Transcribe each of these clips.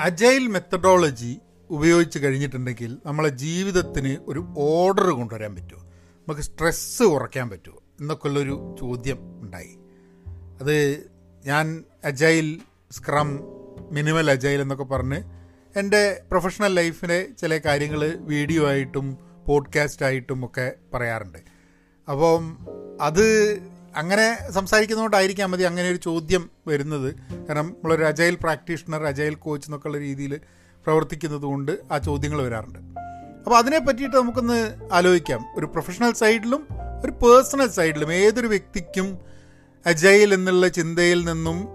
Agile methodology ഉപയോഗിച്ച് കഴിഞ്ഞിട്ടുണ്ടെങ്കിൽ നമ്മളെ ജീവിതത്തിന് ഒരു ഓർഡർ കൊണ്ടുവരാൻ പറ്റുമോ? നമുക്ക് സ്ട്രെസ്സ് കുറയ്ക്കാൻ പറ്റുമോ? എന്നൊക്കെയുള്ളൊരു ചോദ്യം ഉണ്ടായി. അത് ഞാൻ അജൈൽ സ്ക്രം മിനിമൽ അജൈൽ എന്നൊക്കെ പറഞ്ഞ് എന്റെ പ്രൊഫഷണൽ ലൈഫിലെ ചില കാര്യങ്ങൾ വീഡിയോ ആയിട്ടും പോഡ്കാസ്റ്റ് ആയിട്ടും ഒക്കെ പറയാറുണ്ട്. അപ്പം അത് അങ്ങനെ സംസാരിക്കുന്നതുകൊണ്ടായിരിക്കാം മതി അങ്ങനെ ഒരു ചോദ്യം വരുന്നത്. കാരണം നമ്മളൊരു അജൈൽ പ്രാക്ടീഷണർ അജൈൽ കോച്ച് എന്നൊക്കെയുള്ള രീതിയിൽ പ്രവർത്തിക്കുന്നത് കൊണ്ട് ആ ചോദ്യങ്ങൾ വരാറുണ്ട്. അപ്പോൾ അതിനെ പറ്റിയിട്ട് നമുക്കൊന്ന് ആലോചിക്കാം. ഒരു പ്രൊഫഷണൽ സൈഡിലും ഒരു പേഴ്സണൽ സൈഡിലും ഏതൊരു വ്യക്തിക്കും അജൈൽ എന്നുള്ള ചിന്തയിൽ നിന്നും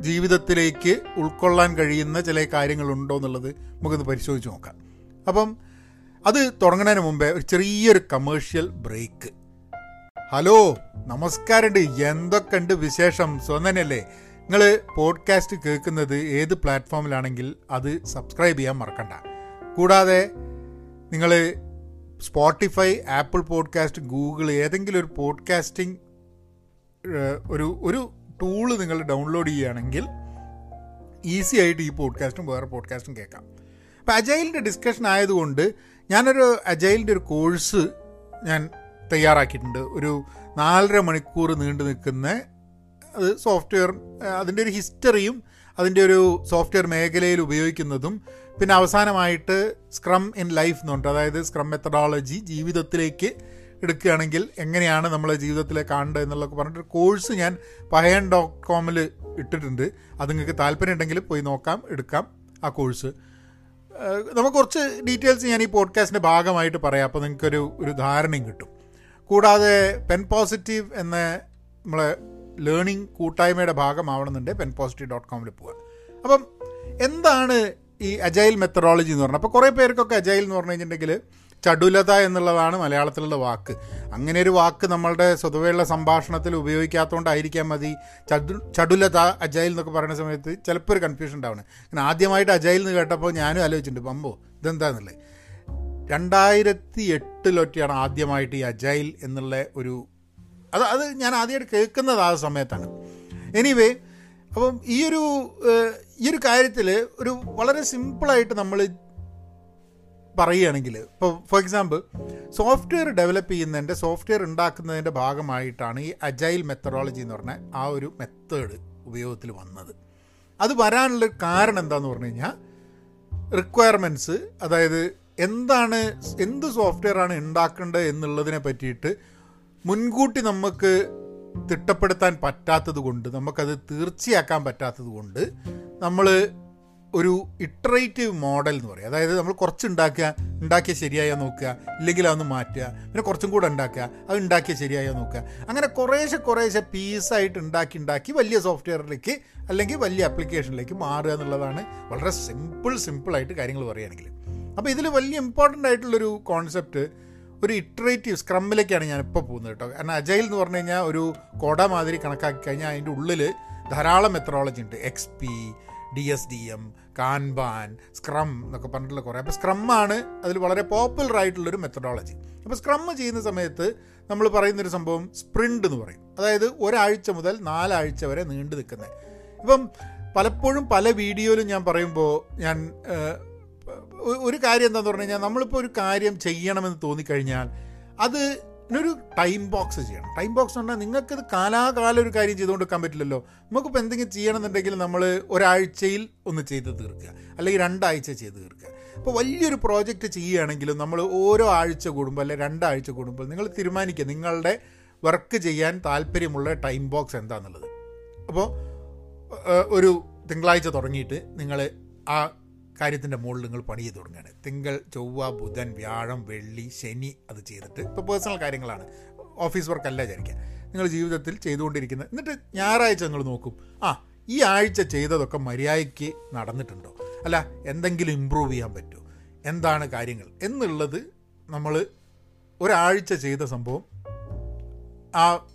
ജീവിതത്തിലേക്ക് ഉൾക്കൊള്ളാൻ കഴിയുന്ന ചില കാര്യങ്ങളുണ്ടോ എന്നുള്ളത് നമുക്കൊന്ന് പരിശോധിച്ച് നോക്കാം. അപ്പം അത് തുടങ്ങുന്നതിന് മുമ്പേ ഒരു ചെറിയൊരു കമേഴ്ഷ്യൽ ബ്രേക്ക് ഹലോ നമസ്കാരമുണ്ട് എന്തൊക്കെയുണ്ട് വിശേഷം? സ്വന്തനല്ലേ നിങ്ങൾ പോഡ്കാസ്റ്റ് കേൾക്കുന്നത് ഏത് പ്ലാറ്റ്ഫോമിലാണെങ്കിൽ അത് സബ്സ്ക്രൈബ് ചെയ്യാൻ മറക്കണ്ട. കൂടാതെ നിങ്ങൾ സ്പോട്ടിഫൈ ആപ്പിൾ പോഡ്കാസ്റ്റ് ഗൂഗിൾ ഏതെങ്കിലും ഒരു പോഡ്കാസ്റ്റിംഗ് ഒരു ഒരു ടൂൾ നിങ്ങൾ ഡൗൺലോഡ് ചെയ്യുകയാണെങ്കിൽ ഈസി ആയിട്ട് ഈ പോഡ്കാസ്റ്റും വേറെ പോഡ്കാസ്റ്റും കേൾക്കാം. അപ്പോൾ അജൈലിന്റെ ഡിസ്കഷൻ ആയതുകൊണ്ട് ഞാനൊരു അജൈലിന്റെ ഒരു കോഴ്സ് ഞാൻ തയ്യാറാക്കിയിട്ടുണ്ട്. ഒരു നാലര മണിക്കൂർ നീണ്ടു നിൽക്കുന്ന അത് സോഫ്റ്റ്വെയർ അതിന്റെ ഒരു ഹിസ്റ്ററിയും അതിന്റെ ഒരു സോഫ്റ്റ്വെയർ മേഖലയിൽ ഉപയോഗിക്കുന്നതും പിന്നെ അവസാനമായിട്ട് സ്ക്രം ഇൻ ലൈഫ് എന്നുണ്ട് അതായത് സ്ക്രം മെത്തഡോളജി ജീവിതത്തിലേക്ക് എടുക്കുകയാണെങ്കിൽ എങ്ങനെയാണ് നമ്മളെ ജീവിതത്തിലെ കാണേണ്ടത് എന്നുള്ളതൊക്കെ പറഞ്ഞിട്ട് കോഴ്സ് ഞാൻ പഹയൻ ഡോട്ട് കോമിൽ ഇട്ടിട്ടുണ്ട്. അത് നിങ്ങൾക്ക് താല്പര്യം ഉണ്ടെങ്കിൽ പോയി നോക്കാം എടുക്കാം ആ കോഴ്സ്. നമുക്ക് കുറച്ച് ഡീറ്റെയിൽസ് ഞാൻ ഈ പോഡ്കാസ്റ്റിന്റെ ഭാഗമായിട്ട് പറയാം. അപ്പോൾ നിങ്ങൾക്കൊരു ഒരു ധാരണയും കിട്ടും. കൂടാതെ പെൻ പോസിറ്റീവ് എന്ന നമ്മളെ ലേണിംഗ് കൂട്ടായ്മയുടെ ഭാഗമാവണമെന്നുണ്ട് പെൻ പോസിറ്റീവ് ഡോട്ട് കോമിൽ പോവുക. അപ്പം എന്താണ് ഈ അജൈൽ മെത്തഡോളജി എന്ന് പറഞ്ഞാൽ അപ്പോൾ കുറേ പേർക്കൊക്കെ അജൈൽ എന്ന് പറഞ്ഞു കഴിഞ്ഞിട്ടുണ്ടെങ്കിൽ ചടുലത എന്നുള്ളതാണ് മലയാളത്തിലുള്ള വാക്ക്. അങ്ങനെ ഒരു വാക്ക് നമ്മളുടെ സ്വതവേയുള്ള സംഭാഷണത്തിൽ ഉപയോഗിക്കാത്തതുകൊണ്ടായിരിക്കാം മതി. ചടു ചടുലത അജൈൽ എന്നൊക്കെ പറയുന്ന സമയത്ത് ചിലപ്പോൾ ഒരു കൺഫ്യൂഷൻ ഉണ്ടാവണം. കാരണം ആദ്യമായിട്ട് അജൈൽ എന്ന് കേട്ടപ്പോൾ ഞാനും ആലോചിച്ചിട്ടുണ്ട് പമ്പോ ഇതെന്താന്നുള്ളത് രണ്ടായിരത്തി എട്ടിലൊറ്റയാണ് ആദ്യമായിട്ട് ഈ അജൈൽ എന്നുള്ള ഒരു അത് അത് ഞാൻ ആദ്യമായിട്ട് കേൾക്കുന്നത് ആ സമയത്താണ്. എനിവേ അപ്പം ഈ ഒരു ഈ ഒരു കാര്യത്തിൽ ഒരു വളരെ സിമ്പിളായിട്ട് നമ്മൾ പറയുകയാണെങ്കിൽ ഇപ്പോൾ ഫോർ എക്സാമ്പിൾ സോഫ്റ്റ്വെയർ ഡെവലപ്പ് ചെയ്യുന്നതിന്റെ സോഫ്റ്റ്വെയർ ഉണ്ടാക്കുന്നതിന്റെ ഭാഗമായിട്ടാണ് ഈ അജൈൽ മെത്തഡോളജി എന്ന് പറഞ്ഞ ആ ഒരു മെത്തേഡ് ഉപയോഗത്തിൽ വന്നത്. അത് വരാനുള്ള കാരണം എന്താണെന്ന് പറഞ്ഞു കഴിഞ്ഞാൽ റിക്വയർമെന്റ്സ് അതായത് എന്താണ് എന്ത് സോഫ്റ്റ്വെയർ ആണ് ഉണ്ടാക്കേണ്ടത് എന്നുള്ളതിനെ പറ്റിയിട്ട് മുൻകൂട്ടി നമുക്ക് തിട്ടപ്പെടുത്താൻ പറ്റാത്തത് കൊണ്ട് നമുക്കത് തീർച്ചയാക്കാൻ പറ്റാത്തത് കൊണ്ട് നമ്മൾ ഒരു ഇട്രേറ്റീവ് മോഡൽ എന്ന് പറയും. അതായത് നമ്മൾ കുറച്ച് ഉണ്ടാക്കുക ഉണ്ടാക്കിയ ശരിയായോ നോക്കുക ഇല്ലെങ്കിൽ അതൊന്ന് മാറ്റുക പിന്നെ കുറച്ചും കൂടെ ഉണ്ടാക്കുക അത് ഉണ്ടാക്കിയ ശരിയായോ നോക്കുക. അങ്ങനെ കുറേശ്ശെ കുറേശ്ശെ പീസായിട്ട് ഉണ്ടാക്കി ഉണ്ടാക്കി വലിയ സോഫ്റ്റ്വെയറിലേക്ക് അല്ലെങ്കിൽ വലിയ ആപ്ലിക്കേഷനിലേക്ക് മാറുക എന്നുള്ളതാണ് വളരെ സിമ്പിൾ സിമ്പിളായിട്ട് കാര്യങ്ങൾ പറയുകയാണെങ്കിൽ. അപ്പോൾ ഇതിൽ വലിയ ഇമ്പോർട്ടന്റ് ആയിട്ടുള്ളൊരു കോൺസെപ്റ്റ് ഒരു ഇറ്ററേറ്റീവ് സ്ക്രമ്മിലേക്കാണ് ഞാൻ ഇപ്പോൾ പോകുന്നത് കേട്ടോ. കാരണം അജൈൽ എന്ന് പറഞ്ഞു കഴിഞ്ഞാൽ ഒരു കൊട മാതിരി കണക്കാക്കി കഴിഞ്ഞാൽ അതിന്റെ ഉള്ളിൽ ധാരാളം മെത്തഡോളജി ഉണ്ട്. X P D S D M kanban scrum എന്നൊക്കെ പറഞ്ഞിട്ടുള്ള കുറേ. അപ്പോൾ സ്ക്രമ്മാണ് അതിൽ വളരെ പോപ്പുലർ ആയിട്ടുള്ളൊരു മെത്തഡോളജി അപ്പോൾ സ്ക്രം ചെയ്യുന്ന സമയത്ത് നമ്മൾ പറയുന്നൊരു സംഭവം സ്പ്രിന്റ് എന്ന് പറയും. അതായത് ഒരാഴ്ച മുതൽ നാലാഴ്ച വരെ നീണ്ടു നിൽക്കുന്നത് ഇപ്പം പലപ്പോഴും പല വീഡിയോയിലും ഞാൻ പറയുമ്പോൾ ഞാൻ ഒരു കാര്യം എന്താന്ന് പറഞ്ഞു കഴിഞ്ഞാൽ നമ്മളിപ്പോൾ ഒരു കാര്യം ചെയ്യണമെന്ന് തോന്നിക്കഴിഞ്ഞാൽ അത് ഒരു ടൈം ബോക്സ് ചെയ്യണം. ടൈം ബോക്സ് പറഞ്ഞാൽ നിങ്ങൾക്കത് കാലാകാല ഒരു കാര്യം ചെയ്തുകൊണ്ട് വെക്കാൻ പറ്റില്ലല്ലോ. നമുക്കിപ്പോൾ എന്തെങ്കിലും ചെയ്യണമെന്നുണ്ടെങ്കിൽ നമ്മൾ ഒരാഴ്ചയിൽ ഒന്ന് ചെയ്ത് തീർക്കുക. അല്ലെങ്കിൽ രണ്ടാഴ്ച ചെയ്ത് തീർക്കുക. അപ്പോൾ വലിയൊരു പ്രോജക്റ്റ് ചെയ്യുകയാണെങ്കിലും നമ്മൾ ഓരോ ആഴ്ച കൂടുമ്പോൾ അല്ലെങ്കിൽ രണ്ടാഴ്ച കൂടുമ്പോൾ നിങ്ങൾ തീരുമാനിക്കുക നിങ്ങളുടെ വർക്ക് ചെയ്യാൻ താല്പര്യമുള്ള ടൈം ബോക്സ് എന്താണെന്നുള്ളത് അപ്പോൾ ഒരു തിങ്കളാഴ്ച തുടങ്ങിയിട്ട് നിങ്ങൾ ആ കാര്യത്തിന്റെ മുകളിൽ നിങ്ങൾ പണി ചെയ്ത് തുടങ്ങുകയാണ്. തിങ്കൾ ചൊവ്വ ബുധൻ വ്യാഴം വെള്ളി ശനി അത് ചെയ്തിട്ട് ഇപ്പോൾ പേഴ്സണൽ കാര്യങ്ങളാണ്. ഓഫീസ് വർക്കല്ല വിചാരിക്കുക. നിങ്ങൾ ജീവിതത്തിൽ ചെയ്തുകൊണ്ടിരിക്കുന്നത് എന്നിട്ട് ഞായറാഴ്ച നിങ്ങൾ നോക്കും. ആ ഈ ആഴ്ച ചെയ്തതൊക്കെ മര്യാദയ്ക്ക് നടന്നിട്ടുണ്ടോ? അല്ല എന്തെങ്കിലും ഇമ്പ്രൂവ് ചെയ്യാൻ പറ്റുമോ? എന്താണ് കാര്യങ്ങൾ? എന്നുള്ളത് നമ്മൾ ഒരാഴ്ച ചെയ്ത സംഭവം ആ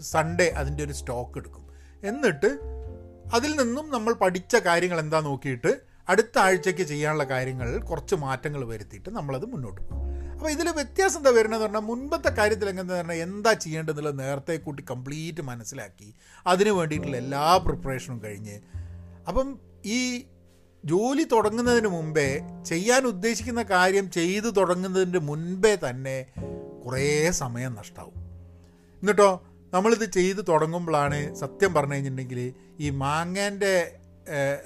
സൺഡേ അതിന്റെ ഒരു സ്റ്റോക്ക് എടുക്കും. എന്നിട്ട് അതിൽ നിന്നും നമ്മൾ പഠിച്ച കാര്യങ്ങൾ എന്താ നോക്കിയിട്ട് അടുത്ത ആഴ്ചയ്ക്ക് ചെയ്യാനുള്ള കാര്യങ്ങൾ കുറച്ച് മാറ്റങ്ങൾ വരുത്തിയിട്ട് നമ്മളത് മുന്നോട്ട് പോകും. അപ്പോൾ ഇതിൽ വ്യത്യാസം എന്താ വരുന്നതെന്ന് പറഞ്ഞാൽ മുൻപത്തെ കാര്യത്തിൽ എങ്ങനെ പറഞ്ഞാൽ എന്താ ചെയ്യേണ്ടതെന്നുള്ളത് നേരത്തെ കൂട്ടി കംപ്ലീറ്റ് മനസ്സിലാക്കി അതിന് വേണ്ടിയിട്ടുള്ള എല്ലാ പ്രിപ്പറേഷനും കഴിഞ്ഞ്. അപ്പം ഈ ജോലി തുടങ്ങുന്നതിന് മുമ്പേ ചെയ്യാൻ ഉദ്ദേശിക്കുന്ന കാര്യം ചെയ്തു തുടങ്ങുന്നതിന്റെ മുൻപേ തന്നെ കുറേ സമയം നഷ്ടമാവും എന്നിട്ടോ നമ്മളിത് ചെയ്ത് തുടങ്ങുമ്പോഴാണ് സത്യം പറഞ്ഞു കഴിഞ്ഞിട്ടുണ്ടെങ്കിൽ ഈ മാങ്ങേന്റെ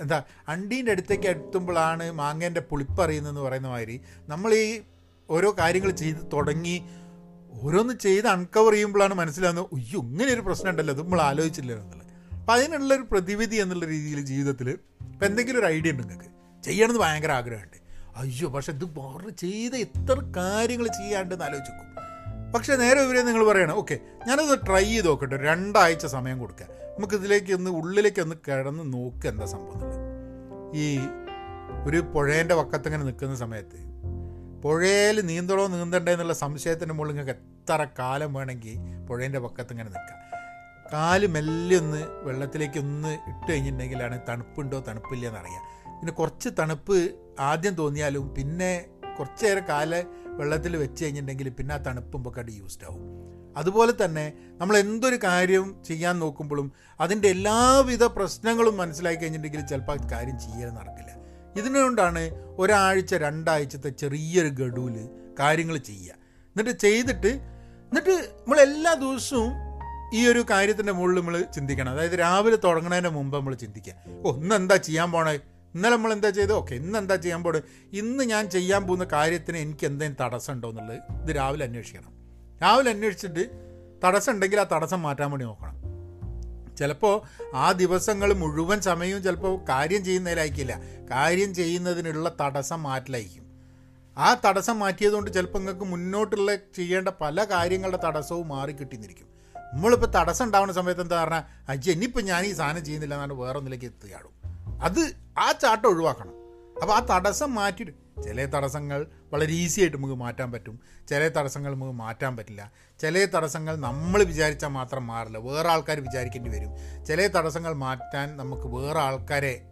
എന്താ അണ്ടീന്റെ അടുത്തേക്ക് എത്തുമ്പോഴാണ് മാങ്ങേന്റെ പുളിപ്പറിയുന്നതെന്ന് പറയുന്ന മാതിരി നമ്മൾ ഈ ഓരോ കാര്യങ്ങൾ ചെയ്ത് തുടങ്ങി ഓരോന്ന് ചെയ്ത് അൺകവർ ചെയ്യുമ്പോഴാണ് മനസ്സിലാകുന്നത് അയ്യോ ഇങ്ങനെ ഒരു പ്രശ്നം ഉണ്ടല്ലോ അത് നമ്മൾ ആലോചിച്ചില്ല എന്നുള്ളത്. അപ്പം അതിനുള്ളൊരു പ്രതിവിധി എന്നുള്ള രീതിയിൽ ജീവിതത്തിൽ ഇപ്പം എന്തെങ്കിലും ഒരു ഐഡിയ ഉണ്ട് നിങ്ങൾക്ക്. ചെയ്യണമെന്ന് ഭയങ്കര ആഗ്രഹമുണ്ട്. അയ്യോ പക്ഷെ ഇത് വേറെ ചെയ്ത എത്ര കാര്യങ്ങൾ ചെയ്യാണ്ടെന്ന് ആലോചിക്കും പക്ഷേ നേരെ ഇവരെ നിങ്ങൾ പറയണം. ഓക്കെ ഞാനത് ട്രൈ ചെയ്ത് നോക്കട്ടെ. രണ്ടാഴ്ച സമയം കൊടുക്കുക നമുക്ക് ഇതിലേക്ക് ഒന്ന് ഉള്ളിലേക്ക് ഒന്ന് കിടന്ന് നോക്കുക എന്താ സംഭവം ഈ ഒരു പുഴേന്റെ വക്കത്തിങ്ങനെ നിൽക്കുന്ന സമയത്ത് പുഴയിൽ നീന്തണോ നീന്തണ്ടേ എന്നുള്ള സംശയത്തിന്റെ മുകളിൽ നിങ്ങൾക്ക് എത്ര കാലം വേണമെങ്കിൽ പുഴേന്റെ പക്കത്ത് ഇങ്ങനെ നിൽക്കാം. കാൽ മെല്ലെ ഒന്ന് വെള്ളത്തിലേക്ക് ഒന്ന് ഇട്ട് കഴിഞ്ഞിട്ടുണ്ടെങ്കിലാണ് തണുപ്പുണ്ടോ തണുപ്പില്ല എന്നറിയാം. പിന്നെ കുറച്ച് തണുപ്പ് ആദ്യം തോന്നിയാലും പിന്നെ കുറച്ചേറെ കാൽ വെള്ളത്തിൽ വെച്ച് കഴിഞ്ഞിട്ടുണ്ടെങ്കിൽ പിന്നെ ആ തണുപ്പും ഒക്കെ യൂസ്ഡ് ആവും. അതുപോലെ തന്നെ നമ്മൾ എന്തൊരു കാര്യം ചെയ്യാൻ നോക്കുമ്പോഴും അതിന്റെ എല്ലാവിധ പ്രശ്നങ്ങളും മനസ്സിലാക്കി കഴിഞ്ഞിട്ടുണ്ടെങ്കിൽ ചിലപ്പോൾ കാര്യം ചെയ്യാൻ നടക്കില്ല. ഇതിനുകൊണ്ടാണ് ഒരാഴ്ച രണ്ടാഴ്ചത്തെ ചെറിയൊരു ഗഡുവിൽ കാര്യങ്ങൾ ചെയ്യുക. എന്നിട്ട് ചെയ്തിട്ട് എന്നിട്ട് നമ്മൾ എല്ലാ ദിവസവും ഈ ഒരു കാര്യത്തിന്റെ മുകളിൽ നമ്മൾ ചിന്തിക്കണം. അതായത് രാവിലെ തുടങ്ങുന്നതിന് മുമ്പ് നമ്മൾ ചിന്തിക്കുക. ഓ ഇന്ന് എന്താ ചെയ്യാൻ പോണേ? ഇന്നലെ നമ്മൾ എന്താ ചെയ്തു ഓക്കെ ഇന്ന് എന്താ ചെയ്യാൻ പോകുന്നത് ഇന്ന് ഞാൻ ചെയ്യാൻ പോകുന്ന കാര്യത്തിന് എനിക്ക് എന്തെങ്കിലും തടസ്സം ഉണ്ടോ എന്നുള്ളത് ഇത് രാവിലെ അന്വേഷിക്കണം. രാവിലെ അന്വേഷിച്ചിട്ട് തടസ്സം ഉണ്ടെങ്കിൽ ആ തടസ്സം മാറ്റാൻ വേണ്ടി നോക്കണം. ചിലപ്പോൾ ആ ദിവസങ്ങൾ മുഴുവൻ സമയവും ചിലപ്പോൾ കാര്യം ചെയ്യുന്നതിലായിരിക്കില്ല. കാര്യം ചെയ്യുന്നതിനുള്ള തടസ്സം മാറ്റലായിരിക്കും. ആ തടസ്സം മാറ്റിയതുകൊണ്ട് ചിലപ്പോൾ നിങ്ങൾക്ക് മുന്നോട്ടുള്ള ചെയ്യേണ്ട പല കാര്യങ്ങളുടെ തടസ്സവും മാറി കിട്ടിന്നിരിക്കും. നമ്മളിപ്പോൾ തടസ്സം ഉണ്ടാവുന്ന സമയത്ത് എന്താ പറഞ്ഞാൽ അജ്ജി ഇനിയിപ്പോൾ ഞാൻ ഈ സാധനം ചെയ്യുന്നില്ല എന്നാണ് വേറെ ഒന്നിലേക്ക് എത്തുകയാടും അത് ആ ചാട്ടം ഒഴിവാക്കണം. അപ്പോൾ ആ തടസ്സം മാറ്റിയിട്ട് ചില തടസ്സങ്ങൾ വളരെ ഈസി ആയിട്ട് നമുക്ക് മാറ്റാൻ പറ്റും. ചില തടസ്സങ്ങൾ നമുക്ക് മാറ്റാൻ പറ്റില്ല. ചില തടസ്സങ്ങൾ നമ്മൾ വിചാരിച്ചാൽ മാത്രം മാറില്ല. വേറെ ആൾക്കാർ വിചാരിക്കേണ്ടി വരും. ചില തടസ്സങ്ങൾ മാറ്റാൻ നമുക്ക് വേറെ ആൾക്കാരെ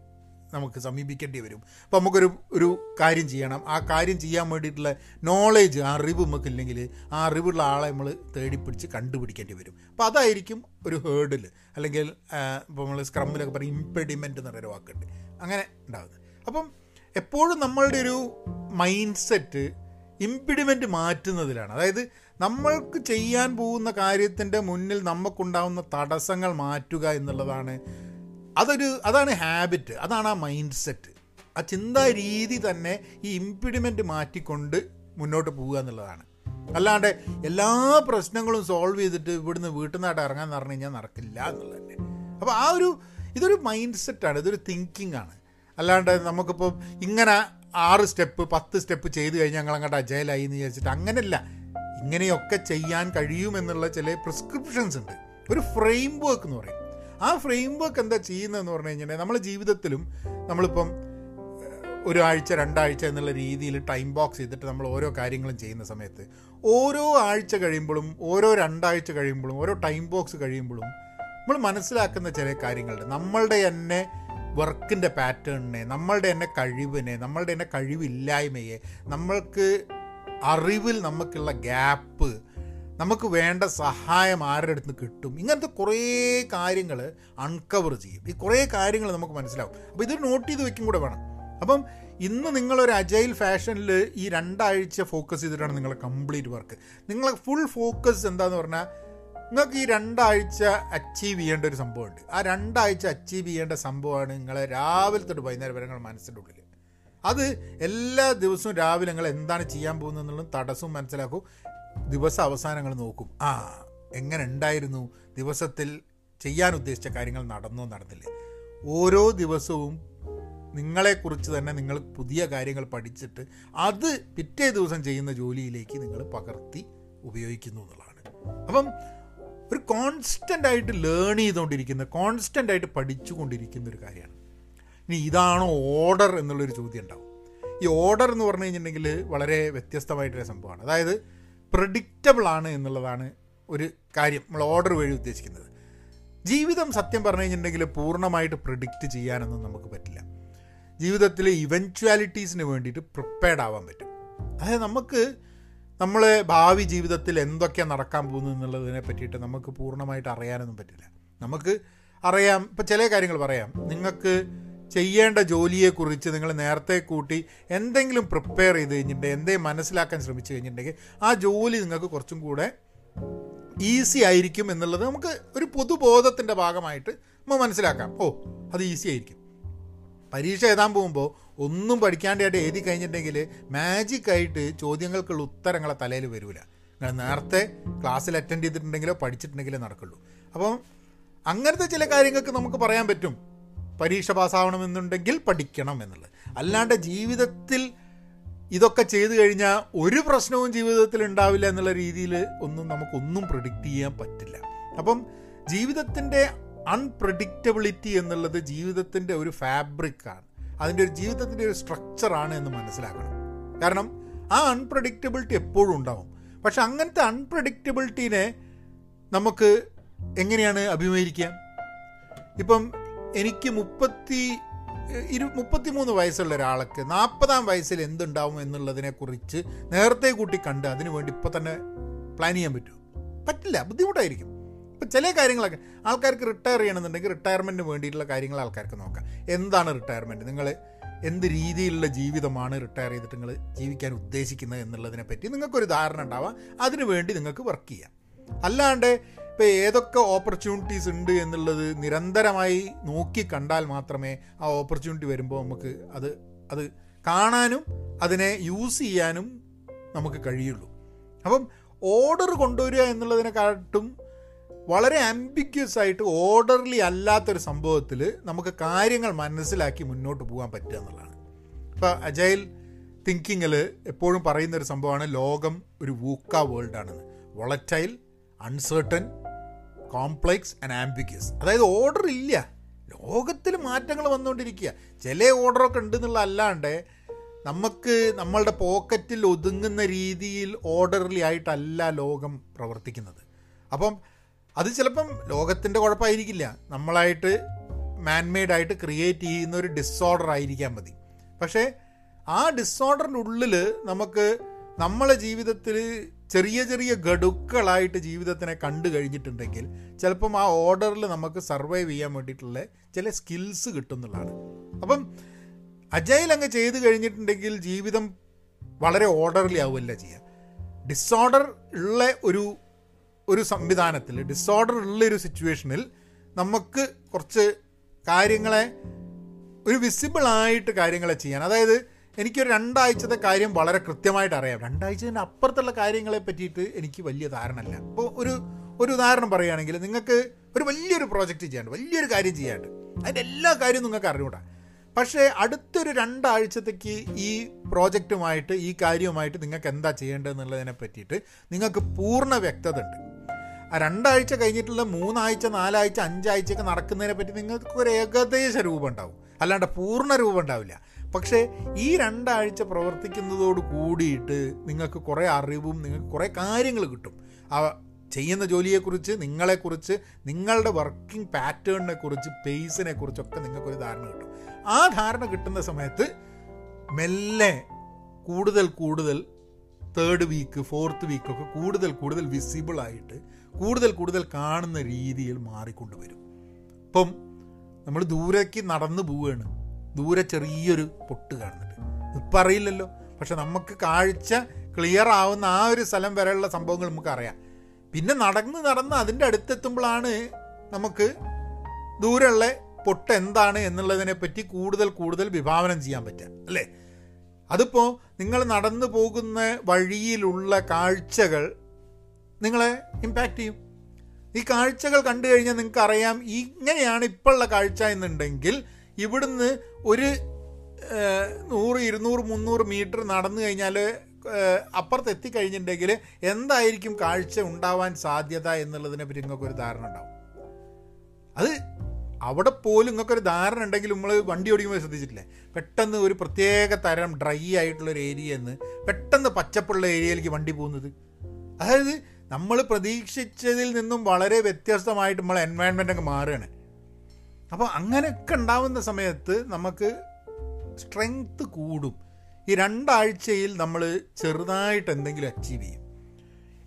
നമുക്ക് സമീപിക്കേണ്ടി വരും. അപ്പോൾ നമുക്കൊരു ഒരു കാര്യം ചെയ്യണം. ആ കാര്യം ചെയ്യാൻ വേണ്ടിയിട്ടുള്ള നോളേജ് ആ അറിവ് നമുക്കില്ലെങ്കിൽ ആ അറിവുള്ള ആളെ നമ്മൾ തേടിപ്പിടിച്ച് കണ്ടുപിടിക്കേണ്ടി വരും. അപ്പോൾ അതായിരിക്കും ഒരു ഹേർഡിൽ അല്ലെങ്കിൽ ഇപ്പോൾ നമ്മൾ സ്ക്രമ്മിലൊക്കെ പറയും ഇമ്പെഡിമെന്റ് എന്ന് പറയുന്ന വാക്കുണ്ട്. അങ്ങനെ ഉണ്ടാകുന്നത് അപ്പം എപ്പോഴും നമ്മളുടെ ഒരു മൈൻഡ് സെറ്റ് ഇമ്പിഡിമെന്റ് മാറ്റുന്നതിലാണ്. അതായത് നമ്മൾക്ക് ചെയ്യാൻ പോകുന്ന കാര്യത്തിന്റെ മുന്നിൽ നമുക്കുണ്ടാകുന്ന തടസ്സങ്ങൾ മാറ്റുക എന്നുള്ളതാണ് അതൊരു അതാണ് ഹാബിറ്റ് അതാണ് ആ മൈൻഡ് സെറ്റ് ആ ചിന്താ രീതി തന്നെ ഈ ഇമ്പിഡിമെന്റ് മാറ്റിക്കൊണ്ട് മുന്നോട്ട് പോവുക എന്നുള്ളതാണ്. അല്ലാണ്ട് എല്ലാ പ്രശ്നങ്ങളും സോൾവ് ചെയ്തിട്ട് ഇവിടുന്ന് വീട്ടിൽ നിന്നായിട്ട് ഇറങ്ങാൻ പറഞ്ഞു കഴിഞ്ഞാൽ നടക്കില്ല എന്നുള്ളത് തന്നെ അപ്പോൾ ആ ഒരു ഇതൊരു മൈൻഡ് സെറ്റാണ് ഇതൊരു തിങ്കിങ് ആണ്. അല്ലാണ്ട് നമുക്കിപ്പോൾ ഇങ്ങനെ ആറ് സ്റ്റെപ്പ് പത്ത് സ്റ്റെപ്പ് ചെയ്ത് കഴിഞ്ഞാൽ ഞങ്ങൾ അങ്ങോട്ട് അജയലായി എന്ന് വിചാരിച്ചിട്ട് അങ്ങനെയല്ല ഇങ്ങനെയൊക്കെ ചെയ്യാൻ കഴിയുമെന്നുള്ള ചില പ്രിസ്ക്രിപ്ഷൻസ് ഉണ്ട്. ഒരു ഫ്രെയിം വർക്ക് എന്ന് പറയും. ആ ഫ്രെയിം വർക്ക് എന്താ ചെയ്യുന്നതെന്ന് പറഞ്ഞു കഴിഞ്ഞാൽ നമ്മുടെ ജീവിതത്തിലും നമ്മളിപ്പം ഒരാഴ്ച രണ്ടാഴ്ച എന്നുള്ള രീതിയിൽ ടൈം ബോക്സ് ചെയ്തിട്ട് നമ്മൾ ഓരോ കാര്യങ്ങളും ചെയ്യുന്ന സമയത്ത് ഓരോ ആഴ്ച കഴിയുമ്പോഴും ഓരോ രണ്ടാഴ്ച കഴിയുമ്പോഴും ഓരോ ടൈം ബോക്സ് കഴിയുമ്പോഴും നമ്മൾ മനസ്സിലാക്കുന്ന ചില കാര്യങ്ങളുണ്ട്. നമ്മളുടെ തന്നെ വർക്കിന്റെ പാറ്റേണിനെ നമ്മളുടെ തന്നെ കഴിവിനെ നമ്മളുടെ തന്നെ കഴിവില്ലായ്മയെ നമ്മൾക്ക് അറിവിൽ നമുക്കുള്ള ഗ്യാപ്പ് നമുക്ക് വേണ്ട സഹായം ആരുടെ അടുത്ത് കിട്ടും? ഇങ്ങനത്തെ കുറേ കാര്യങ്ങൾ അൺകവർ ചെയ്യും. ഈ കുറേ കാര്യങ്ങൾ നമുക്ക് മനസ്സിലാവും. അപ്പോൾ ഇത് നോട്ട് ചെയ്ത് വെക്കും കൂടെ വേണം. അപ്പം ഇന്ന് നിങ്ങളൊരു അജൈൽ ഫാഷനിൽ ഈ രണ്ടാഴ്ച ഫോക്കസ് ചെയ്തിട്ടാണ് നിങ്ങളെ കംപ്ലീറ്റ് വർക്ക് നിങ്ങളെ ഫുൾ ഫോക്കസ് എന്താന്ന് പറഞ്ഞാൽ നിങ്ങൾക്ക് ഈ രണ്ടാഴ്ച അച്ചീവ് ചെയ്യേണ്ട ഒരു സംഭവമുണ്ട്. ആ രണ്ടാഴ്ച അച്ചീവ് ചെയ്യേണ്ട സംഭവമാണ് നിങ്ങളെ രാവിലെ തൊട്ട് വൈകുന്നേരം വരെ നിങ്ങളുടെ മനസ്സിന്റെ ഉള്ളിൽ അത് എല്ലാ ദിവസവും രാവിലെ നിങ്ങൾ എന്താണ് ചെയ്യാൻ പോകുന്നത് എന്നുള്ളതും തടസ്സവും മനസ്സിലാക്കും. ദിവസ അവസാനങ്ങൾ നോക്കും. ആ എങ്ങനെ ഉണ്ടായിരുന്നു? ദിവസത്തിൽ ചെയ്യാൻ ഉദ്ദേശിച്ച കാര്യങ്ങൾ നടന്നോ നടന്നില്ലേ? ഓരോ ദിവസവും നിങ്ങളെക്കുറിച്ച് തന്നെ നിങ്ങൾ പുതിയ കാര്യങ്ങൾ പഠിച്ചിട്ട് അത് പിറ്റേ ദിവസം ചെയ്യുന്ന ജോലിയിലേക്ക് നിങ്ങൾ പകർത്തി ഉപയോഗിക്കുന്നു എന്നുള്ളതാണ്. അപ്പം ഒരു കോൺസ്റ്റന്റ് ആയിട്ട് ലേൺ ചെയ്തുകൊണ്ടിരിക്കുന്ന കോൺസ്റ്റന്റ് ആയിട്ട് പഠിച്ചുകൊണ്ടിരിക്കുന്ന ഒരു കാര്യമാണ്. ഇനി ഇതാണോ ഓർഡർ എന്നുള്ളൊരു ചോദ്യം ഉണ്ടാവും. ഈ ഓർഡർ എന്ന് പറഞ്ഞു കഴിഞ്ഞിട്ടുണ്ടെങ്കിൽ വളരെ വ്യത്യസ്തമായിട്ടൊരു സംഭവമാണ്. അതായത് പ്രഡിക്റ്റബിൾ ആണ് എന്നുള്ളതാണ് ഒരു കാര്യം നമ്മൾ ഓർഡർ വഴി ഉദ്ദേശിക്കുന്നത്. ജീവിതം സത്യം പറഞ്ഞു കഴിഞ്ഞിട്ടുണ്ടെങ്കിൽ പൂർണമായിട്ട് പ്രിഡിക്റ്റ് ചെയ്യാനൊന്നും നമുക്ക് പറ്റില്ല. ജീവിതത്തിലെ ഇവൻച്വാലിറ്റീസിന് വേണ്ടിയിട്ട് പ്രിപ്പയർഡ് ആവാൻ പറ്റും. അതായത് നമുക്ക് നമ്മളെ ഭാവി ജീവിതത്തിൽ എന്തൊക്കെ നടക്കാൻ പോകുന്നത് എന്നുള്ളതിനെ പറ്റിയിട്ട് നമുക്ക് പൂർണമായിട്ട് അറിയാനൊന്നും പറ്റില്ല. നമുക്ക് അറിയാം ഇപ്പം ചില കാര്യങ്ങൾ പറയാം. നിങ്ങൾക്ക് ചെയ്യേണ്ട ജോലിയെക്കുറിച്ച് നിങ്ങൾ നേരത്തെ കൂട്ടി എന്തെങ്കിലും പ്രിപ്പയർ ചെയ്ത് കഴിഞ്ഞിട്ടുണ്ടെങ്കിൽ എന്തെങ്കിലും മനസ്സിലാക്കാൻ ശ്രമിച്ചു കഴിഞ്ഞിട്ടുണ്ടെങ്കിൽ ആ ജോലി നിങ്ങൾക്ക് കുറച്ചും കൂടെ ഈസി ആയിരിക്കും എന്നുള്ളത് നമുക്ക് ഒരു പൊതുബോധത്തിന്റെ ഭാഗമായിട്ട് നമ്മൾ മനസ്സിലാക്കാം. ഓ അത് ഈസി ആയിരിക്കും. പരീക്ഷ എഴുതാൻ പോകുമ്പോൾ ഒന്നും പഠിക്കാണ്ടായിട്ട് എഴുതി കഴിഞ്ഞിട്ടുണ്ടെങ്കിൽ മാജിക്കായിട്ട് ചോദ്യങ്ങൾക്കുള്ള ഉത്തരങ്ങളെ തലയിൽ വരില്ല നിങ്ങൾ നേരത്തെ ക്ലാസ്സിൽ അറ്റൻഡ് ചെയ്തിട്ടുണ്ടെങ്കിലോ പഠിച്ചിട്ടുണ്ടെങ്കിലോ നടക്കുള്ളൂ. അപ്പം അങ്ങനത്തെ ചില കാര്യങ്ങൾക്ക് നമുക്ക് പറയാൻ പറ്റും. പരീക്ഷ പാസ്സാവണമെന്നുണ്ടെങ്കിൽ പഠിക്കണം എന്നുള്ളത്. അല്ലാണ്ട് ജീവിതത്തിൽ ഇതൊക്കെ ചെയ്തു കഴിഞ്ഞാൽ ഒരു പ്രശ്നവും ജീവിതത്തിൽ ഉണ്ടാവില്ല എന്നുള്ള രീതിയിൽ ഒന്നും നമുക്കൊന്നും പ്രഡിക്റ്റ് ചെയ്യാൻ പറ്റില്ല. അപ്പം ജീവിതത്തിന്റെ അൺപ്രഡിക്റ്റബിലിറ്റി എന്നുള്ളത് ജീവിതത്തിന്റെ ഒരു ഫാബ്രിക്കാണ് അതിന്റെ ഒരു ജീവിതത്തിന്റെ ഒരു സ്ട്രക്ചറാണ് എന്ന് മനസ്സിലാക്കണം. കാരണം ആ അൺപ്രഡിക്റ്റബിലിറ്റി എപ്പോഴും ഉണ്ടാവും. പക്ഷെ അങ്ങനത്തെ അൺപ്രഡിക്റ്റബിലിറ്റീനെ നമുക്ക് എങ്ങനെയാണ് അഭിമുഖീകരിക്കുക? ഇപ്പം എനിക്ക് മുപ്പത്തി ഇരു മുപ്പത്തിമൂന്ന് വയസ്സുള്ള ഒരാൾക്ക് നാൽപ്പതാം വയസ്സിൽ എന്തുണ്ടാവും എന്നുള്ളതിനെക്കുറിച്ച് നേരത്തെ കൂട്ടി കണ്ട് അതിനു വേണ്ടി ഇപ്പം തന്നെ പ്ലാൻ ചെയ്യാൻ പറ്റുമോ? പറ്റില്ല ബുദ്ധിമുട്ടായിരിക്കും. ഇപ്പം ചില കാര്യങ്ങളൊക്കെ ആൾക്കാർക്ക് റിട്ടയർ ചെയ്യണമെന്നുണ്ടെങ്കിൽ റിട്ടയർമെന്റിന് വേണ്ടിയിട്ടുള്ള കാര്യങ്ങൾ ആൾക്കാർക്ക് നോക്കാം. എന്താണ് റിട്ടയർമെന്റ് നിങ്ങൾ എന്ത് രീതിയിലുള്ള ജീവിതമാണ് റിട്ടയർ ചെയ്തിട്ട് നിങ്ങൾ ജീവിക്കാൻ ഉദ്ദേശിക്കുന്നത് എന്നുള്ളതിനെ പറ്റി നിങ്ങൾക്കൊരു ധാരണ ഉണ്ടാവാം. അതിനു വേണ്ടി നിങ്ങൾക്ക് വർക്ക് ചെയ്യാം. അല്ലാണ്ട് ഇപ്പോൾ ഏതൊക്കെ ഓപ്പർച്യൂണിറ്റീസ് ഉണ്ട് എന്നുള്ളത് നിരന്തരമായി നോക്കി കണ്ടാൽ മാത്രമേ ആ ഓപ്പർച്യൂണിറ്റി വരുമ്പോൾ നമുക്ക് അത് അത് കാണാനും അതിനെ യൂസ് ചെയ്യാനും നമുക്ക് കഴിയുള്ളൂ. അപ്പം ഓർഡർ കൊണ്ടുവരിക എന്നുള്ളതിനെക്കാട്ടും വളരെ ആംബിഗ്യസ് ആയിട്ട് ഓർഡർലി അല്ലാത്തൊരു സംഭവത്തിൽ നമുക്ക് കാര്യങ്ങൾ മനസ്സിലാക്കി മുന്നോട്ട് പോകാൻ പറ്റുക എന്നുള്ളതാണ്. ഇപ്പോൾ അജൈൽ തിങ്കിങ്ങിൽ എപ്പോഴും പറയുന്നൊരു സംഭവമാണ് ലോകം ഒരു VUCA വേൾഡാണെന്ന് volatile uncertain complex and ambiguous അതായത് ഓർഡർ ഇല്ല. ലോകത്തിൽ മാറ്റങ്ങൾ വന്നുകൊണ്ടിരിക്കുക. ചില ഓർഡറൊക്കെ ഉണ്ടെന്നുള്ള അല്ലാണ്ട് നമുക്ക് നമ്മളുടെ പോക്കറ്റിൽ ഒതുങ്ങുന്ന രീതിയിൽ ഓർഡർലി ആയിട്ടല്ല ലോകം പ്രവർത്തിക്കുന്നത്. അപ്പം അത് ചിലപ്പം ലോകത്തിന്റെ കുഴപ്പമായിരിക്കില്ല. നമ്മളായിട്ട് മാൻമെയ്ഡായിട്ട് ക്രിയേറ്റ് ചെയ്യുന്ന ഒരു ഡിസോർഡർ ആയിരിക്കാൻ മതി. പക്ഷേ ആ ഡിസോർഡറിന്റെ ഉള്ളിൽ നമുക്ക് നമ്മളെ ജീവിതത്തിൽ ചെറിയ ചെറിയ ഘടുക്കളായിട്ട് ജീവിതത്തിനെ കണ്ടു കഴിഞ്ഞിട്ടുണ്ടെങ്കിൽ ചിലപ്പം ആ ഓർഡറിൽ നമുക്ക് സർവൈവ് ചെയ്യാൻ വേണ്ടിയിട്ടുള്ള ചില സ്കിൽസ് കിട്ടുന്നുള്ളതാണ്. അപ്പം അജൈൽ അങ്ങ് ചെയ്ത് കഴിഞ്ഞിട്ടുണ്ടെങ്കിൽ ജീവിതം വളരെ ഓർഡർലി ആവുമല്ല ചെയ്യുക. ഡിസോർഡർ ഉള്ള ഒരു ഒരു സംവിധാനത്തിൽ ഡിസോർഡർ ഉള്ള ഒരു സിറ്റുവേഷനിൽ നമുക്ക് കുറച്ച് കാര്യങ്ങളെ ഒരു വിസിബിളായിട്ട് കാര്യങ്ങളെ ചെയ്യാൻ. അതായത് എനിക്കൊരു രണ്ടാഴ്ചത്തെ കാര്യം വളരെ കൃത്യമായിട്ട് അറിയാം. രണ്ടാഴ്ചന്റെ അപ്പുറത്തുള്ള കാര്യങ്ങളെ പറ്റിയിട്ട് എനിക്ക് വലിയ ധാരണ അല്ല അപ്പോൾ ഒരു ഒരു ഉദാഹരണം പറയുകയാണെങ്കിൽ നിങ്ങൾക്ക് ഒരു വലിയൊരു പ്രോജക്റ്റ് ചെയ്യാണ്ട് വലിയൊരു കാര്യം ചെയ്യാണ്ട് അതിന്റെ എല്ലാ കാര്യവും നിങ്ങൾക്ക് അറിഞ്ഞൂടാ പക്ഷേ അടുത്തൊരു രണ്ടാഴ്ചത്തേക്ക് ഈ പ്രോജക്റ്റുമായിട്ട് ഈ കാര്യവുമായിട്ട് നിങ്ങൾക്ക് എന്താ ചെയ്യേണ്ടതെന്നുള്ളതിനെ പറ്റിയിട്ട് നിങ്ങൾക്ക് പൂർണ വ്യക്തത ഉണ്ട് ആ രണ്ടാഴ്ച കഴിഞ്ഞിട്ടുള്ള മൂന്നാഴ്ച നാലാഴ്ച അഞ്ചാഴ്ചയൊക്കെ നടക്കുന്നതിനെ പറ്റി നിങ്ങൾക്ക് ഒരു ഏകദേശ രൂപം ഉണ്ടാവും. അല്ലാണ്ട് പൂർണ രൂപം ഉണ്ടാവില്ല. പക്ഷേ ഈ രണ്ടാഴ്ച പ്രവർത്തിക്കുന്നതോട് കൂടിയിട്ട് നിങ്ങൾക്ക് കുറേ അറിവും നിങ്ങൾക്ക് കുറേ കാര്യങ്ങൾ കിട്ടും. ആ ചെയ്യുന്ന ജോലിയെക്കുറിച്ച് നിങ്ങളെക്കുറിച്ച് നിങ്ങളുടെ വർക്കിംഗ് പാറ്റേണിനെ കുറിച്ച് പേസിനെ കുറിച്ചൊക്കെ നിങ്ങൾക്കൊരു ധാരണ കിട്ടും. ആ ധാരണ കിട്ടുന്ന സമയത്ത് മെല്ലെ കൂടുതൽ കൂടുതൽ തേർഡ് വീക്ക് ഫോർത്ത് വീക്കൊക്കെ കൂടുതൽ കൂടുതൽ വിസിബിൾ ആയിട്ട് കൂടുതൽ കൂടുതൽ കാണുന്ന രീതിയിൽ മാറിക്കൊണ്ടുവരും. ഇപ്പം നമ്മൾ ദൂരേക്ക് നടന്നു പോവുകയാണ്. ദൂരെ ചെറിയൊരു പൊട്ട് കാണുന്നുണ്ട്. ഇപ്പം അറിയില്ലല്ലോ. പക്ഷെ നമുക്ക് കാഴ്ച ക്ലിയർ ആവുന്ന ആ ഒരു സ്ഥലം വരെയുള്ള സംഭവങ്ങൾ നമുക്ക് അറിയാം പിന്നെ നടന്ന് നടന്ന് അതിന്റെ അടുത്തെത്തുമ്പോഴാണ് നമുക്ക് ദൂരെയുള്ള പൊട്ട് എന്താണ് എന്നുള്ളതിനെ പറ്റി കൂടുതൽ കൂടുതൽ വിഭാവനം ചെയ്യാൻ പറ്റുക അല്ലേ? അതിപ്പോൾ നിങ്ങൾ നടന്നു പോകുന്ന വഴിയിലുള്ള കാഴ്ചകൾ നിങ്ങളെ ഇമ്പാക്റ്റ് ചെയ്യും. ഈ കാഴ്ചകൾ കണ്ടു കഴിഞ്ഞാൽ നിങ്ങൾക്ക് അറിയാം ഇങ്ങനെയാണ് ഇപ്പോഴുള്ള കാഴ്ച എന്നുണ്ടെങ്കിൽ ഇവിടുന്ന് ഒരു നൂറ് ഇരുന്നൂറ് മുന്നൂറ് മീറ്റർ നടന്നു കഴിഞ്ഞാൽ അപ്പുറത്ത് എത്തിക്കഴിഞ്ഞിട്ടുണ്ടെങ്കിൽ എന്തായിരിക്കും കാഴ്ച ഉണ്ടാവാൻ സാധ്യത എന്നുള്ളതിനെ പറ്റി നിങ്ങൾക്കൊരു ധാരണ ഉണ്ടാവും. അത് അവിടെ പോലും നിങ്ങൾക്കൊരു ധാരണ ഉണ്ടെങ്കിൽ നമ്മൾ വണ്ടി ഓടിക്കുമ്പോൾ ശ്രദ്ധിച്ചിട്ടില്ലേ? പെട്ടെന്ന് ഒരു പ്രത്യേക തരം ഡ്രൈ ആയിട്ടുള്ള ഒരു എന്ന് നിന്ന് പെട്ടെന്ന് പച്ചപ്പുള്ള ഏരിയയിലേക്ക് വണ്ടി പോകുന്നത്. അതായത് നമ്മൾ പ്രതീക്ഷിച്ചതിൽ നിന്നും വളരെ വ്യത്യസ്തമായിട്ട് നമ്മൾ എൻവയൺമെന്റ് അങ്ങ് മാറുകയാണ്. അപ്പോൾ അങ്ങനെയൊക്കെ ഉണ്ടാവുന്ന സമയത്ത് നമുക്ക് സ്ട്രെങ്ത് കൂടും. ഈ രണ്ടാഴ്ചയിൽ നമ്മൾ ചെറുതായിട്ട് എന്തെങ്കിലും അച്ചീവ് ചെയ്യും.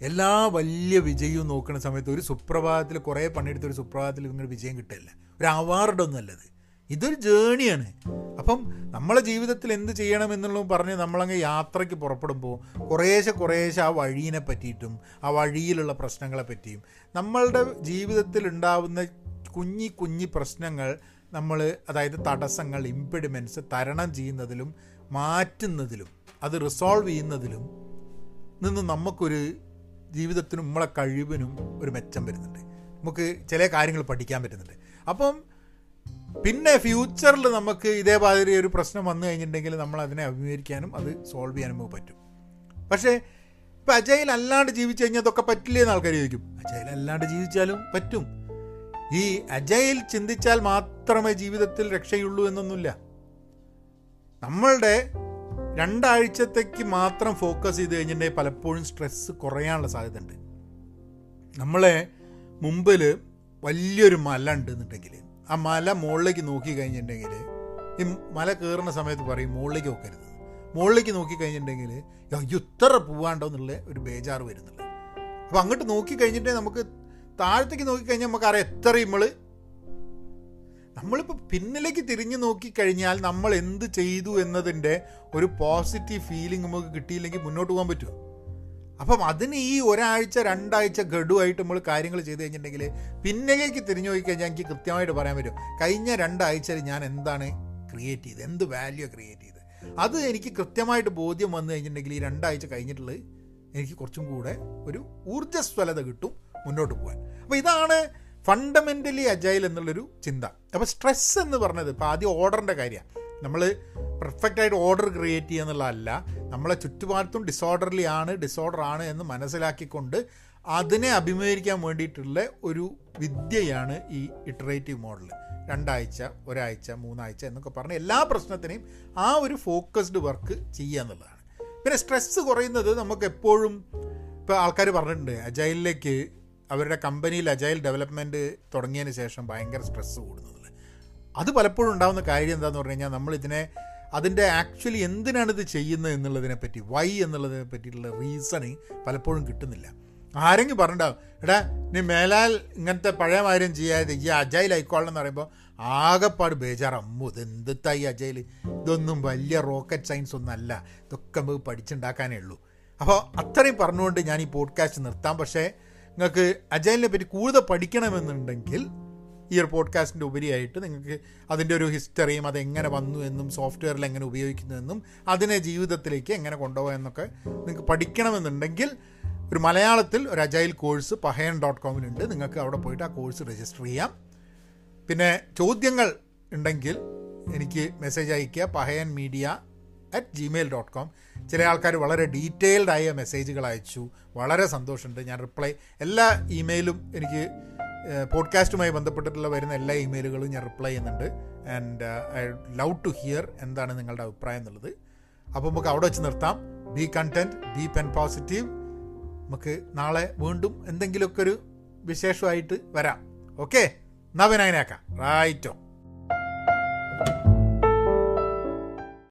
എല്ലാ വലിയ വിജയവും നോക്കുന്ന സമയത്ത് ഒരു സുപ്രഭാതത്തിൽ കുറേ പണിയെടുത്ത ഒരു സുപ്രഭാതത്തിൽ ഇങ്ങനെ വിജയം കിട്ടില്ല ഒരു അവാർഡൊന്നും അല്ലത്. ഇതൊരു ജേണിയാണ് അപ്പം നമ്മളെ ജീവിതത്തിൽ എന്ത് ചെയ്യണം എന്നുള്ളത് പറഞ്ഞ് നമ്മളങ്ങ് യാത്രയ്ക്ക് പുറപ്പെടുമ്പോൾ കുറേശ്ശെ കുറേശ്ശെ ആ വഴീനെ പറ്റിയിട്ടും ആ വഴിയിലുള്ള പ്രശ്നങ്ങളെ പറ്റിയും നമ്മളുടെ ജീവിതത്തിൽ ഉണ്ടാവുന്ന കുഞ്ഞി കുഞ്ഞി പ്രശ്നങ്ങൾ നമ്മൾ അതായത് തടസ്സങ്ങൾ ഇമ്പിഡിമെന്റ്സ് തരണം ചെയ്യുന്നതിലും മാറ്റുന്നതിലും അത് റിസോൾവ് ചെയ്യുന്നതിലും നിന്ന് നമുക്കൊരു ജീവിതത്തിനും നമ്മളെ കഴിവിനും ഒരു മെച്ചം വരുന്നുണ്ട്. നമുക്ക് ചില കാര്യങ്ങൾ പഠിക്കാൻ പറ്റുന്നുണ്ട്. അപ്പം പിന്നെ ഫ്യൂച്ചറിൽ നമുക്ക് ഇതേമാതിരി ഒരു പ്രശ്നം വന്നു കഴിഞ്ഞിട്ടുണ്ടെങ്കിൽ നമ്മൾ അതിനെ അഭിമുഖീകരിക്കാനും അത് സോൾവ് ചെയ്യാനും നമുക്ക് പറ്റും. പക്ഷേ ഇപ്പം അജയിൽ അല്ലാണ്ട് ജീവിച്ചു കഴിഞ്ഞാൽ അതൊക്കെ പറ്റില്ലേ എന്ന് ആൾക്കാർ ചോദിക്കും. അജയിൽ അല്ലാണ്ട് ജീവിച്ചാലും പറ്റും. ഈ അജയിൽ ചിന്തിച്ചാൽ മാത്രമേ ജീവിതത്തിൽ രക്ഷയുള്ളൂ എന്നൊന്നുമില്ല. നമ്മളുടെ രണ്ടാഴ്ചത്തേക്ക് മാത്രം ഫോക്കസ് ചെയ്ത് കഴിഞ്ഞിട്ടുണ്ടെങ്കിൽ പലപ്പോഴും സ്ട്രെസ്സ് കുറയാനുള്ള സാധ്യത ഉണ്ട് നമ്മളെ മുമ്പിൽ വലിയൊരു മല ഉണ്ടെന്നുണ്ടെങ്കിൽ ആ മല മുകളിലേക്ക് നോക്കി കഴിഞ്ഞിട്ടുണ്ടെങ്കിൽ ഈ മല കയറുന്ന സമയത്ത് പറയും മുകളിലേക്ക് നോക്കരുത്. മുകളിലേക്ക് നോക്കി കഴിഞ്ഞിട്ടുണ്ടെങ്കിൽ ഇത്ര പോവാണ്ടോ? എന്നുള്ള ഒരു ബേജാറ് വരുന്നുണ്ട്. അപ്പോൾ അങ്ങോട്ട് നോക്കി കഴിഞ്ഞിട്ടേ നമുക്ക് താഴത്തേക്ക് നോക്കിക്കഴിഞ്ഞാൽ നമുക്കറിയാം എത്ര നമ്മൾ നമ്മളിപ്പോൾ പിന്നിലേക്ക് തിരിഞ്ഞു നോക്കിക്കഴിഞ്ഞാൽ നമ്മൾ എന്ത് ചെയ്തു എന്നതിന്റെ ഒരു പോസിറ്റീവ് ഫീലിംഗ് നമുക്ക് കിട്ടിയില്ലെങ്കിൽ മുന്നോട്ട് പോകാൻ പറ്റുമോ? അപ്പം അതിന് ഈ ഒരാഴ്ച രണ്ടാഴ്ച ഗഡുവായിട്ട് നമ്മൾ കാര്യങ്ങൾ ചെയ്ത് കഴിഞ്ഞിട്ടുണ്ടെങ്കിൽ പിന്നിലേക്ക് തിരിഞ്ഞു നോക്കിക്കഴിഞ്ഞാൽ കഴിഞ്ഞാൽ എനിക്ക് കൃത്യമായിട്ട് പറയാൻ പറ്റും. കഴിഞ്ഞ രണ്ടാഴ്ചയിൽ ഞാൻ എന്താണ് ക്രിയേറ്റ് ചെയ്തത്? എന്ത് വാല്യൂ ക്രിയേറ്റ് ചെയ്ത് അത് എനിക്ക് കൃത്യമായിട്ട് ബോധ്യം വന്നു കഴിഞ്ഞിട്ടുണ്ടെങ്കിൽ ഈ രണ്ടാഴ്ച കഴിഞ്ഞിട്ടുള്ളത് എനിക്ക് കുറച്ചും കൂടെ ഒരു ഊർജസ്വലത കിട്ടും മുന്നോട്ട് പോകാൻ. അപ്പോൾ ഇതാണ് ഫണ്ടമെന്റലി അജൈൽ എന്നുള്ളൊരു ചിന്ത. അപ്പോൾ സ്ട്രെസ് എന്ന് പറഞ്ഞത് ഇപ്പോൾ ആദ്യം ഓർഡറിന്റെ കാര്യമാണ് നമ്മൾ പെർഫെക്റ്റായിട്ട് ഓർഡർ ക്രിയേറ്റ് ചെയ്യുക എന്നുള്ളതല്ല നമ്മളെ ചുറ്റുപാടത്തും ഡിസോർഡർലി ആണ് ഡിസോർഡർ ആണ് എന്ന് മനസ്സിലാക്കിക്കൊണ്ട് അതിനെ അഭിമുഖീകരിക്കാൻ വേണ്ടിയിട്ടുള്ള ഒരു വിദ്യയാണ് ഈ ഇറ്ററേറ്റീവ് മോഡൽ രണ്ടാഴ്ച ഒരാഴ്ച മൂന്നാഴ്ച എന്നൊക്കെ പറഞ്ഞ് എല്ലാ പ്രശ്നത്തിനെയും ആ ഒരു ഫോക്കസ്ഡ് വർക്ക് ചെയ്യുക എന്നുള്ളതാണ്. പിന്നെ സ്ട്രെസ്സ് കുറയുന്നത് നമുക്ക് എപ്പോഴും ഇപ്പോൾ ആൾക്കാർ പറഞ്ഞിട്ടുണ്ട് അവരുടെ കമ്പനിയിൽ അജൈൽ ഡെവലപ്മെന്റ് തുടങ്ങിയതിന് ശേഷം ഭയങ്കര സ്ട്രെസ്സ് കൂടുന്നത് അത് പലപ്പോഴും ഉണ്ടാകുന്ന കാര്യം എന്താണെന്ന് പറഞ്ഞു കഴിഞ്ഞാൽ നമ്മളിതിനെ അതിന്റെ ആക്ച്വലി എന്തിനാണ് ഇത് ചെയ്യുന്നത് എന്നുള്ളതിനെ പറ്റി വൈ എന്നുള്ളതിനെ പറ്റിയിട്ടുള്ള റീസണിങ് പലപ്പോഴും കിട്ടുന്നില്ല. ആരെങ്കിലും പറഞ്ഞിട്ടുണ്ടാവും എടാ നീ മേലാൽ ഇങ്ങനത്തെ പഴയ കാര്യം ചെയ്യാതെ ഈ അജൈൽ ആയിക്കോളണം എന്ന് പറയുമ്പോൾ ആകെപ്പാട് ബേജാറമ്മു ഈ അജൈൽ? ഇതൊന്നും വലിയ റോക്കറ്റ് സയൻസ് ഒന്നും അല്ല. ഇതൊക്കെ നമുക്ക് പഠിച്ചുണ്ടാക്കാനേ ഉള്ളൂ. അപ്പോൾ അത്രയും പറഞ്ഞുകൊണ്ട് ഞാൻ ഈ പോഡ്കാസ്റ്റ് നിർത്താം. പക്ഷേ നിങ്ങൾക്ക് അജൈലിനെ പറ്റി കൂടുതൽ പഠിക്കണമെന്നുണ്ടെങ്കിൽ ഈ ഒരു പോഡ്കാസ്റ്റിന്റെ ഉപരിയായിട്ട് നിങ്ങൾക്ക് അതിന്റെ ഒരു ഹിസ്റ്ററിയും അതെങ്ങനെ വന്നു എന്നും സോഫ്റ്റ്വെയറിൽ എങ്ങനെ ഉപയോഗിക്കുന്നു എന്നും അതിനെ ജീവിതത്തിലേക്ക് എങ്ങനെ കൊണ്ടുപോകാം എന്നൊക്കെ നിങ്ങൾക്ക് പഠിക്കണമെന്നുണ്ടെങ്കിൽ ഒരു മലയാളത്തിൽ ഒരു അജൈൽ കോഴ്സ് പഹയൻ ഡോട്ട് കോമിലുണ്ട് നിങ്ങൾക്ക് അവിടെ പോയിട്ട് ആ കോഴ്സ് രജിസ്റ്റർ ചെയ്യാം. പിന്നെ ചോദ്യങ്ങൾ ഉണ്ടെങ്കിൽ എനിക്ക് മെസ്സേജ് അയയ്ക്കുക. Pahayan media at Gmail dot com ചില ആൾക്കാർ വളരെ ഡീറ്റെയിൽഡായ മെസ്സേജുകൾ അയച്ചു. വളരെ സന്തോഷമുണ്ട്. ഞാൻ റിപ്ലൈ എല്ലാ ഇമെയിലും എനിക്ക് പോഡ്കാസ്റ്റുമായി ബന്ധപ്പെട്ടിട്ടുള്ള വരുന്ന എല്ലാ ഇമെയിലുകളും ഞാൻ റിപ്ലൈ ചെയ്യുന്നുണ്ട്. And I love to hear എന്താണ് നിങ്ങളുടെ അഭിപ്രായം എന്നുള്ളത്. അപ്പോൾ നമുക്ക് അവിടെ വെച്ച് നിർത്താം. Be content be pen positive നമുക്ക് നാളെ വീണ്ടും എന്തെങ്കിലുമൊക്കെ ഒരു വിശേഷമായിട്ട് വരാം. ഓക്കെ നവനായനാക്കാം റൈറ്റോ